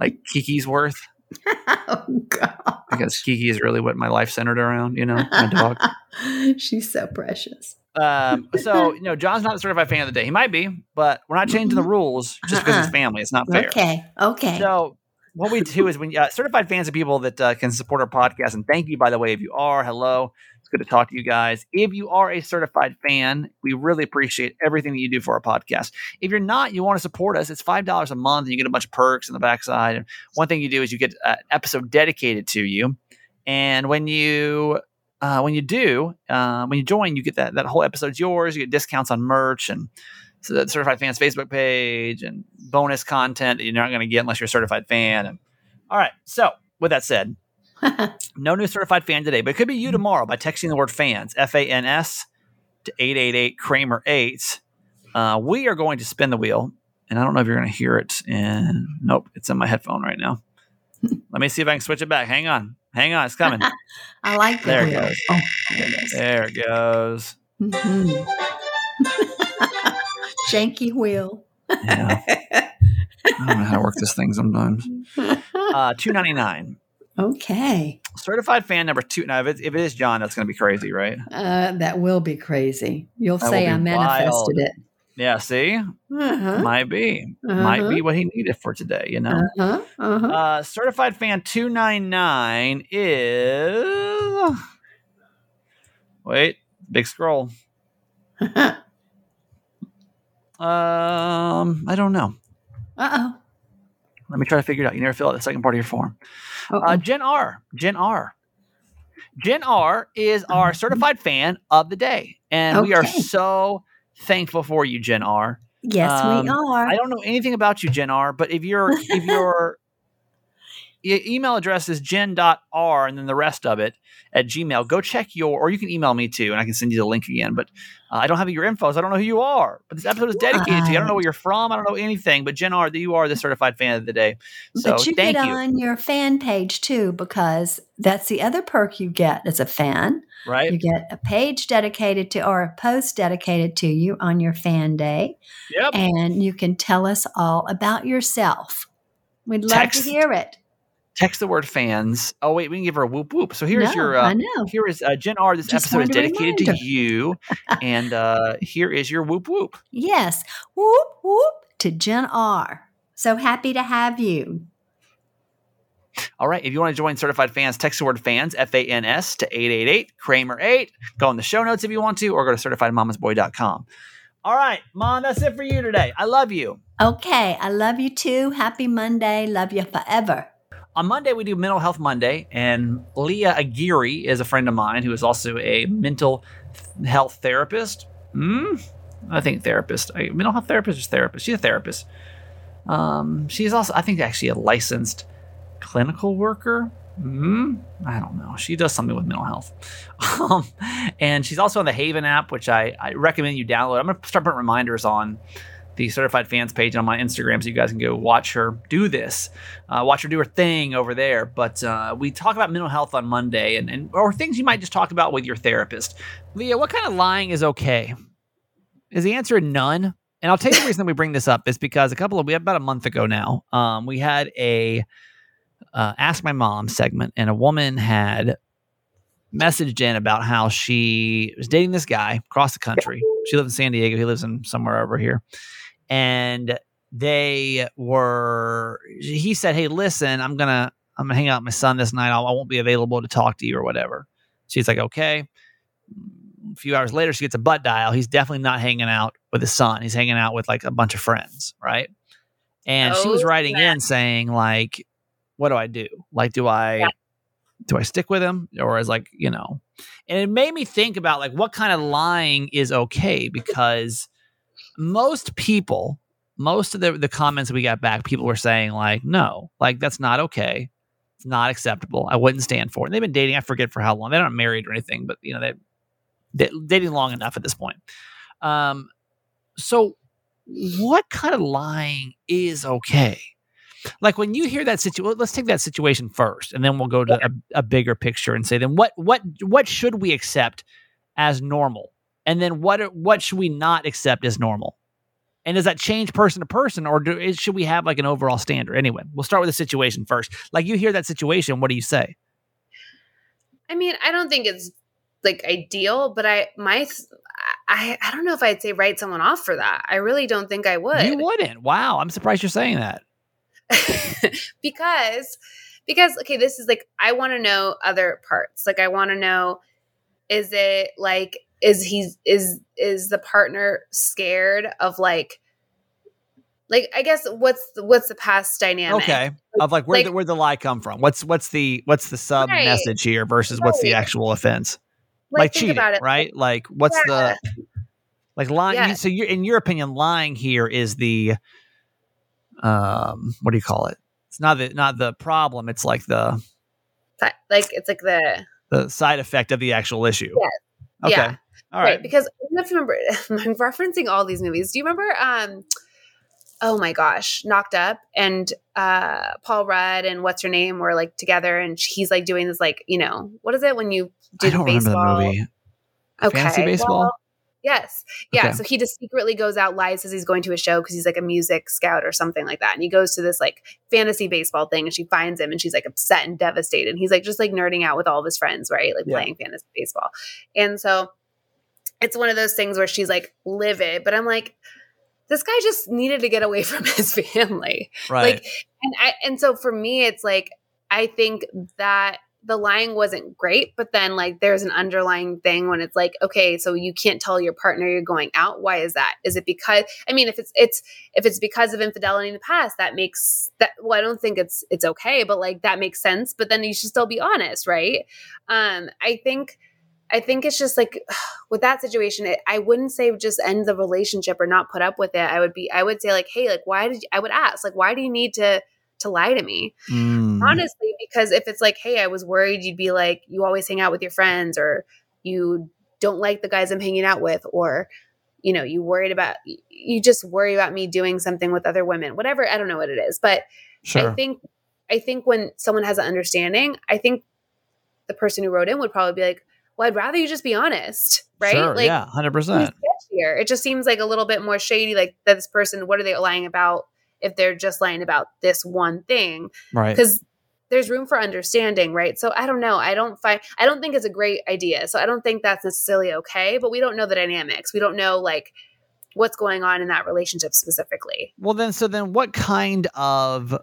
Speaker 1: like Kiki's worth, (laughs)
Speaker 4: oh God.
Speaker 1: because Kiki is really what my life centered around. You know, my dog. (laughs)
Speaker 4: She's so precious.
Speaker 1: Um, (laughs) so you know, John's not a certified fan of the day. He might be, but we're not changing the rules just because it's
Speaker 4: Uh-uh.
Speaker 1: family. It's not fair.
Speaker 4: Okay. Okay.
Speaker 1: So what we do is when uh, certified fans are people that uh, can support our podcast, and thank you by the way if you are. Hello, it's good to talk to you guys. If you are a certified fan, we really appreciate everything that you do for our podcast. If you're not, you want to support us. It's five dollars a month, and you get a bunch of perks in the backside. And one thing you do is you get an episode dedicated to you, and when you uh, when you do, uh, when you join, you get that that whole episode's yours. You get discounts on merch and so the certified fans Facebook page and bonus content that you're not going to get unless you're a certified fan. And, all right. So with that said, no new certified fan today, but it could be you tomorrow by texting the word fans, F A N S, to 888 Kramer 8. Uh, we are going to spin the wheel, and I don't know if you're going to hear it. And nope, it's in my headphone right now. (laughs) Let me see if I can switch it back. Hang on. Hang on. It's coming. (laughs)
Speaker 4: I like the
Speaker 1: There it goes.
Speaker 4: Oh, there it is.
Speaker 1: There it goes. (laughs)
Speaker 4: Mhm. Janky wheel.
Speaker 1: Yeah. I don't know how to work this thing sometimes. Uh, two ninety nine.
Speaker 4: Okay.
Speaker 1: Certified fan number two. Now, if it, if it is John, that's going to be crazy, right?
Speaker 4: Uh, that will be crazy. You'll
Speaker 1: That
Speaker 4: say I manifested
Speaker 1: wild.
Speaker 4: it.
Speaker 1: Yeah. See,
Speaker 4: Uh-huh.
Speaker 1: might be, might be what he needed for today. You know.
Speaker 4: Uh-huh. Uh-huh.
Speaker 1: Uh, certified fan two nine nine is. Wait, big scroll. (laughs) Um, I don't know.
Speaker 4: Uh-oh.
Speaker 1: Let me try to figure it out. You never fill out the second part of your form. Uh, Jen R. Jen R. Jen R is our certified fan of the day. And we are so thankful for you, Jen R.
Speaker 4: yes,
Speaker 1: um,
Speaker 4: we are.
Speaker 1: I don't know anything about you, Jen R, but if you're if your e- (laughs) email address is jen.r and then the rest of it at Gmail, go check your or you can email me too, and I can send you the link again. But uh, I don't have your info, so I don't know who you are. But this episode is dedicated to you. I don't know where you're from, I don't know anything, but Jen R, you are the certified fan of the day. So
Speaker 4: but you
Speaker 1: thank
Speaker 4: get
Speaker 1: you.
Speaker 4: on your fan page too, because that's the other perk you get as a fan.
Speaker 1: right?
Speaker 4: You get a page dedicated to or a post dedicated to you on your fan day,
Speaker 1: Yep.
Speaker 4: and you can tell us all about yourself. We'd love
Speaker 1: Text.
Speaker 4: to hear it.
Speaker 1: Text the word fans. Oh wait, we can give her a whoop whoop. So here's
Speaker 4: No,
Speaker 1: your uh,
Speaker 4: I know.
Speaker 1: here is uh, Jen R. This
Speaker 4: Just
Speaker 1: episode is dedicated to (laughs) you, and uh, here is your whoop whoop.
Speaker 4: Yes. Whoop whoop to Jen R. So happy to have you.
Speaker 1: All right, if you want to join certified fans, text the word fans F A N S to eight eight eight Kramer eight. Go in the show notes if you want to, or go to certifiedmamasboy.com. All right, mom, that's it for you today. I love you.
Speaker 4: Okay, I love you too. Happy Monday. Love you forever.
Speaker 1: On Monday, we do Mental Health Monday, and Leah Aguirre is a friend of mine who is also a mental health therapist. Hmm? I think therapist. A mental health therapist is therapist. She's a therapist. Um, she's also, I think, actually a licensed clinical worker. Hmm? I don't know. She does something with mental health. (laughs) Um, and she's also on the Haven app, which I, I recommend you download. I'm going to start putting reminders on the certified fans page on my Instagram so you guys can go watch her do this uh, watch her do her thing over there. But uh, we talk about mental health on Monday, and, and or things you might just talk about with your therapist. Leah, what kind of lying is okay? Is the answer none? And I'll tell you the reason we bring this up is because a couple of we have about a month ago now, um, we had a uh, ask my mom segment, and a woman had messaged in about how she was dating this guy across the country. She lives in San Diego. He lives in somewhere over here, and they were he said hey listen i'm gonna i'm gonna hang out with my son this night. I'll, i won't be available to talk to you or whatever. She's like okay. A few hours later she gets a butt dial. He's definitely not hanging out with his son. He's hanging out with like a bunch of friends right? And she was
Speaker 7: Oh,
Speaker 1: writing in saying like what do i do? Like do i
Speaker 7: Yeah.
Speaker 1: do i stick with him? Or is like you know and it made me think about like what kind of lying is okay because most people most of the, the comments we got back, people were saying like, no, like that's not okay. It's not acceptable. I wouldn't stand for it. And they've been dating, I forget for how long. They're not married or anything, but you know, they they dating long enough at this point. Um, so what kind of lying is okay? Like when you hear that situation, let's take that situation first, and then we'll go to a, a bigger picture and say, then what what what should we accept as normal, and then what what should we not accept as normal? And does that change person to person, or do, should we have like an overall standard? Anyway, we'll start with the situation first. Like you hear that situation, what do you say?
Speaker 7: I mean, I don't think it's like ideal, but I my I I don't know if I'd say write someone off for that. I really don't think I would.
Speaker 1: You wouldn't. Wow, I'm surprised you're saying that. (laughs)
Speaker 7: because because okay, this is like I want to know other parts. Like I want to know is it like is he's is is the partner scared of like like I guess what's the, what's the past dynamic?
Speaker 1: Okay, of like where
Speaker 7: Like-
Speaker 1: the, where the lie come from? What's what's the what's the sub
Speaker 7: Right.
Speaker 1: message here versus what's the actual offense?
Speaker 7: Like,
Speaker 1: Like, cheating, right? Like what's
Speaker 7: Yeah.
Speaker 1: the Like lying.
Speaker 7: Yeah.
Speaker 1: So, you're, in your opinion, lying here is the um, what do you call it? It's not the not the problem. It's like the
Speaker 7: like it's like the
Speaker 1: the side effect of the actual issue.
Speaker 7: Yes.
Speaker 1: Okay.
Speaker 7: Yeah.
Speaker 1: All
Speaker 7: right.
Speaker 1: right.
Speaker 7: because I don't know if you remember (laughs) I'm referencing all these movies. Do you remember um oh my gosh, Knocked Up and uh Paul Rudd and what's her name were like together and he's like doing this like, you know, what is it when you do
Speaker 1: I don't
Speaker 7: baseball?
Speaker 1: remember the movie.
Speaker 7: Okay.
Speaker 1: Fantasy baseball.
Speaker 7: well, yes. Yeah.
Speaker 1: Okay.
Speaker 7: So he just secretly goes out, lies, says he's going to a show because he's like a music scout or something like that. And he goes to this like fantasy baseball thing and she finds him and she's like upset and devastated. And he's like just like nerding out with all of his friends, right? Like
Speaker 1: Yeah.
Speaker 7: playing fantasy baseball. And so it's one of those things where she's like livid, but I'm like, this guy just needed to get away from (laughs) his family.
Speaker 1: Right.
Speaker 7: like and i and so for me it's like i think that the lying wasn't great but then like there's an underlying thing when it's like okay so you can't tell your partner you're going out. Why is that? Is it because i mean if it's it's if it's because of infidelity in the past that makes that well i don't think it's it's okay but like that makes sense but then you should still be honest right? Um i think I think it's just like (sighs) with that situation, it, I wouldn't say just end the relationship or not put up with it. I would be, I would say like, hey, like, why did you, I would ask, like, why do you need to to lie to me?
Speaker 1: Mm.
Speaker 7: Honestly, because if it's like, hey, I was worried, you'd be like, you always hang out with your friends, or you don't like the guys I'm hanging out with, or you know, you worried about, you just worry about me doing something with other women, whatever. I don't know what it is, but
Speaker 1: Sure.
Speaker 7: I think I think when someone has an understanding, I think the person who wrote in would probably be like, "Well, I'd rather you just be honest, right?
Speaker 1: Sure.
Speaker 7: like,
Speaker 1: yeah. hundred percent.
Speaker 7: It just seems like a little bit more shady. Like that this person, what are they lying about? If they're just lying about this one thing,
Speaker 1: Right.
Speaker 7: because there's room for understanding, right? So I don't know. I don't find. I don't think it's a great idea. So I don't think that's necessarily okay. But we don't know the dynamics. We don't know like what's going on in that relationship specifically.
Speaker 1: Well, then, so then, what kind of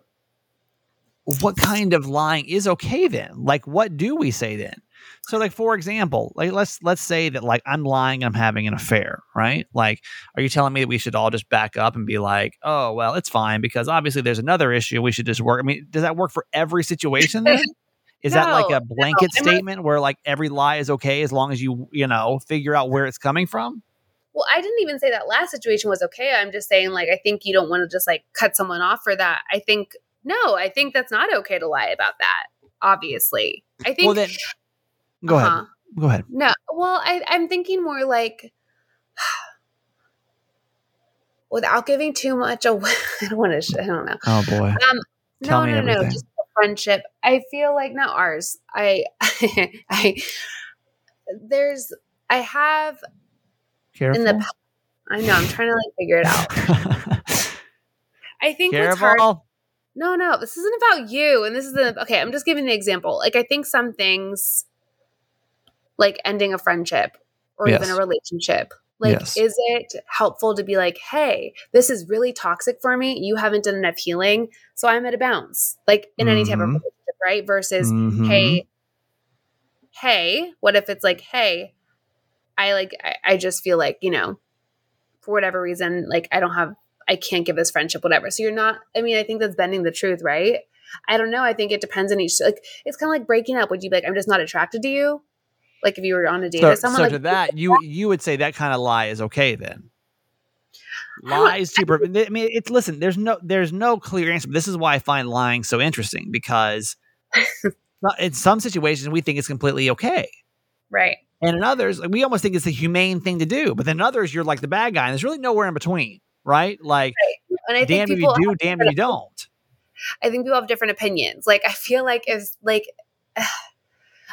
Speaker 1: what kind of lying is okay then? Like, what do we say then? So, like, for example, like let's let's say that like I'm lying, I'm having an affair, right? Like, are you telling me that we should all just back up and be like, oh, well, it's fine because obviously there's another issue. We should just work. I mean, does that work for every situation? Then? (laughs) Is that like a blanket
Speaker 7: not-
Speaker 1: statement where like every lie is okay as long as you you know figure out where it's coming from?
Speaker 7: Well, I didn't even say that last situation was okay. I'm just saying, like, I think you don't want to just like cut someone off for that. I think, no, I think that's not okay to lie about that, obviously. I think,
Speaker 1: Well, then, go
Speaker 7: Uh-huh.
Speaker 1: ahead. Go ahead.
Speaker 7: no, well, I, I'm thinking more like, (sighs) without giving too much away, (laughs) I don't want to, I don't know.
Speaker 1: Oh boy.
Speaker 7: Um,
Speaker 1: Tell
Speaker 7: no,
Speaker 1: me
Speaker 7: no, no, just a friendship. I feel like not ours. I, (laughs) I, there's, I have
Speaker 1: Careful.
Speaker 7: in the, I know, I'm trying to like figure it out. (laughs) I think what's hard
Speaker 1: Careful.
Speaker 7: No, no, this isn't about you. And this is the okay, I'm just giving the example. Like I think some things like ending a friendship or even a relationship. Like,
Speaker 1: Yes.
Speaker 7: is it helpful to be like, hey, this is really toxic for me. You haven't done enough healing. So I'm at a bounce. Like in any type of
Speaker 1: Mhm.
Speaker 7: relationship, right? Versus,
Speaker 1: Mhm.
Speaker 7: hey, hey, what if it's like, hey, I like I, I just feel like, you know, for whatever reason, like I don't have I can't give this friendship, whatever. So you're not I mean, I think that's bending the truth, right? I don't know. I think it depends on each like it's kind of like breaking up. Would you be like, I'm just not attracted to you? Like if you were on a date
Speaker 1: So,
Speaker 7: with someone,
Speaker 1: so
Speaker 7: like
Speaker 1: to that, you you would say that kind of lie is okay then. Lies to I mean, it's listen. There's no there's no clear answer. This is why I find lying so interesting because (laughs) in some situations we think it's completely okay,
Speaker 7: right.
Speaker 1: and in others like, we almost think it's the humane thing to do. But then in others you're like the bad guy, and there's really nowhere in between, right? Like
Speaker 7: And I think
Speaker 1: damn if you do, damn if you don't.
Speaker 7: I think people have different opinions. Like I feel like if like (sighs)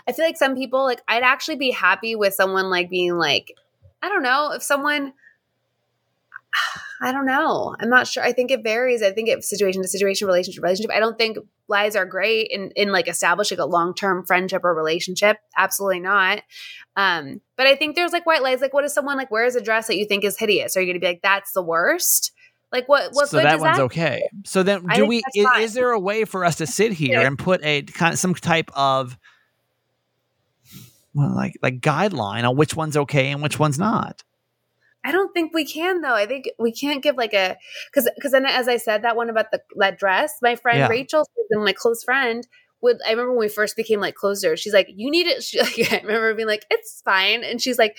Speaker 7: I feel like some people like I'd actually be happy with someone like being like I don't know if someone (sighs) I don't know. I'm not sure. I think it varies. I think it situation to situation, relationship relationship. I don't think lies are great in in like establishing a long term friendship or relationship. Absolutely not. Um, but I think there's like white lies. Like, what if someone like wears a dress that you think is hideous? Are you going to be like, that's the worst? Like, what? What
Speaker 1: so
Speaker 7: good
Speaker 1: that one's
Speaker 7: that
Speaker 1: okay. So then, do we? Is, is there a way for us to sit (laughs) here
Speaker 7: Yeah.
Speaker 1: and put a kind of some type of well, like like guideline on which one's okay and which one's not?
Speaker 7: I don't think we can though. I think we can't give like a because because then as I said that one about the that dress, my friend
Speaker 1: Yeah.
Speaker 7: Rachel, my close friend, would I remember when we first became like closer. She's like, "You need it." (laughs) She, like, I remember being like, "It's fine," and she's like,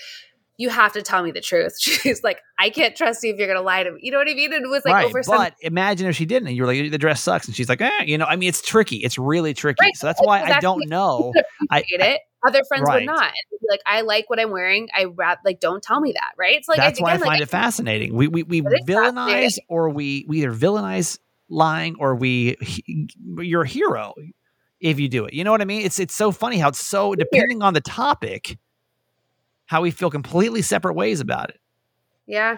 Speaker 7: you have to tell me the truth. (laughs) She's like, I can't trust you if you're gonna lie to me. You know what I mean? And it was like
Speaker 1: right,
Speaker 7: over some
Speaker 1: but imagine if she didn't, and you were like, "The dress sucks," and she's like, eh, "You know, I mean, it's tricky. It's really tricky."
Speaker 7: Right,
Speaker 1: So that's why I don't know. I,
Speaker 7: it. Other friends
Speaker 1: Right.
Speaker 7: would not. Be like, I like what I'm wearing. I rap like don't tell me that. Right. It's like
Speaker 1: that's why I find
Speaker 7: like,
Speaker 1: it fascinating. We we we villainize or we we either villainize lying or we you're a hero if you do it. You know what I mean? It's it's so funny how it's so depending on the topic, how we feel completely separate ways about it
Speaker 7: Yeah.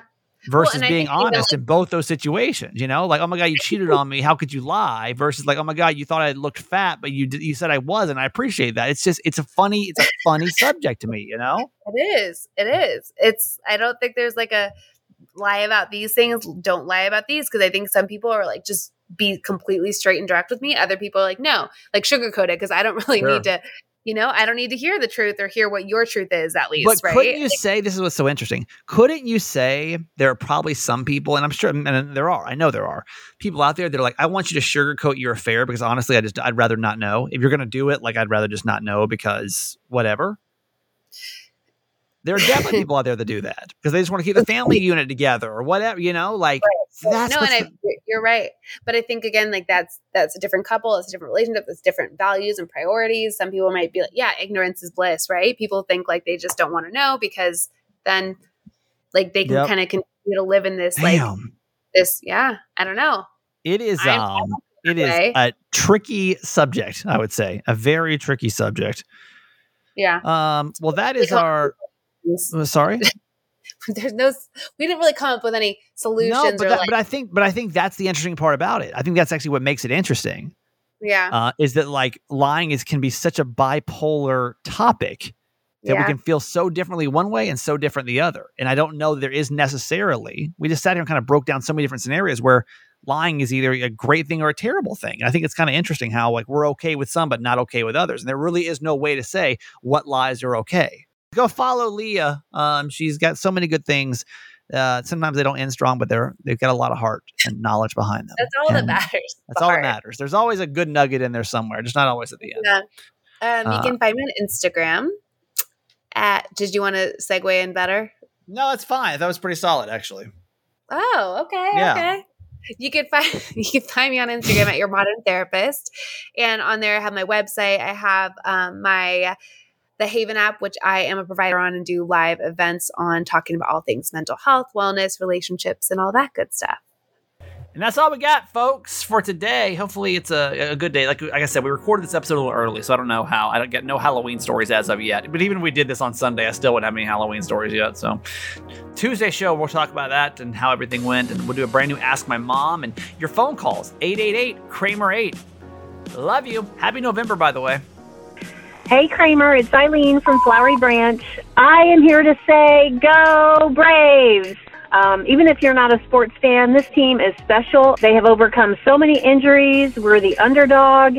Speaker 1: Versus
Speaker 7: I
Speaker 1: being honest in both those situations. You know, like oh my god, you cheated on me. How could you lie? Versus like oh my god, you thought I looked fat, but you did, you said I was, and I appreciate that. It's just it's a funny it's a funny subject to me. You know.
Speaker 7: It is. It is. It's I don't think there's like a lie about these things, don't lie about these because I think some people are like just be completely straight and direct with me. Other people are like no, like sugarcoat it because I don't (laughs) really
Speaker 1: Sure.
Speaker 7: need to you know, I don't need to hear the truth or hear what your truth is at least,
Speaker 1: But
Speaker 7: right?
Speaker 1: couldn't you say this is what's so interesting? Couldn't you say there are probably some people, and I'm sure, and there are, I know there are people out there that are like, I want you to sugarcoat your affair because honestly, I just I'd rather not know. If you're gonna do it, like I'd rather just not know because whatever. There are definitely (laughs) people out there that do that because they just want to keep the family unit together or whatever, you know, like that's
Speaker 7: no, and I, you're- right. But I think again, like that's that's a different couple, it's a different relationship, it's different values and priorities. Some people might be like, yeah, ignorance is bliss, right? People think like they just don't want to know because then like they can
Speaker 1: Yep.
Speaker 7: kind of continue to live in this like this, yeah, I don't know.
Speaker 1: It is
Speaker 7: I'm-
Speaker 1: um it is
Speaker 7: way.
Speaker 1: a tricky subject, I would say. A very tricky subject.
Speaker 7: Yeah.
Speaker 1: Um well that is our uh, sorry? (laughs)
Speaker 7: There's no we didn't really come up with any solutions
Speaker 1: No, but,
Speaker 7: or
Speaker 1: that,
Speaker 7: like
Speaker 1: but I think but I think that's the interesting part about it. I think that's actually what makes it interesting.
Speaker 7: yeah.
Speaker 1: Uh, is that like lying is can be such a bipolar topic that we can feel so differently one way and so different the other. And I don't know there is necessarily. We just sat here and kind of broke down so many different scenarios where lying is either a great thing or a terrible thing. And I think it's kind of interesting how like we're okay with some but not okay with others. And there really is no way to say what lies are okay. Go follow Leah. Um, she's got so many good things. Uh, sometimes they don't end strong, but they're they've got a lot of heart and knowledge behind them.
Speaker 7: That's all that matters.
Speaker 1: That's all that matters. There's always a good nugget in there somewhere, just not always at the end.
Speaker 7: Yeah. Um, you
Speaker 1: Uh,
Speaker 7: can find me on Instagram at did you want to segue in better?
Speaker 1: No, it's fine. That was pretty solid, actually.
Speaker 7: Oh, okay,
Speaker 1: Yeah.
Speaker 7: okay. You can find (laughs) you can find me on Instagram at your modern therapist, and on there I have my website. I have um, my the Haven app, which I am a provider on and do live events on talking about all things mental health, wellness, relationships, and all that good stuff.
Speaker 6: And that's all we got, folks, for today. Hopefully, it's a, a good day. Like, like I said, we recorded this episode a little early, so I don't know how. I don't get no Halloween stories as of yet. But even if we did this on Sunday, I still wouldn't have any Halloween stories yet. So, Tuesday show, we'll talk about that and how everything went. And we'll do a brand new Ask My Mom and your phone calls 888 Kramer 8. Love you. Happy November, by the way.
Speaker 8: Hey Kramer, it's Eileen from Flowery Branch. I am here to say go Braves! Um, even if you're not a sports fan, this team is special. They have overcome so many injuries. We're the underdog.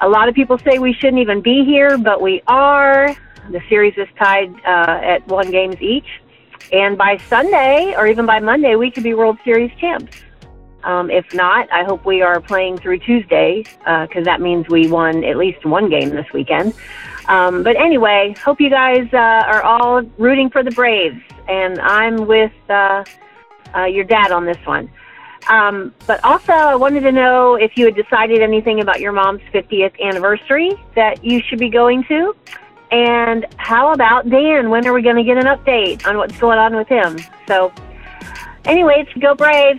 Speaker 8: A lot of people say we shouldn't even be here, but we are. The series is tied uh, at one games each. And by Sunday, or even by Monday, we could be World Series champs. Um, if not, I hope we are playing through Tuesday because that means we won at least one game this weekend. Um, but anyway, hope you guys uh, are all rooting for the Braves, and I'm with uh, uh, your dad on this one. Um, but also, I wanted to know if you had decided anything about your mom's 50th anniversary that you should be going to. And how about Dan? When are we going to get an update on what's going on with him? So, anyways, go Braves!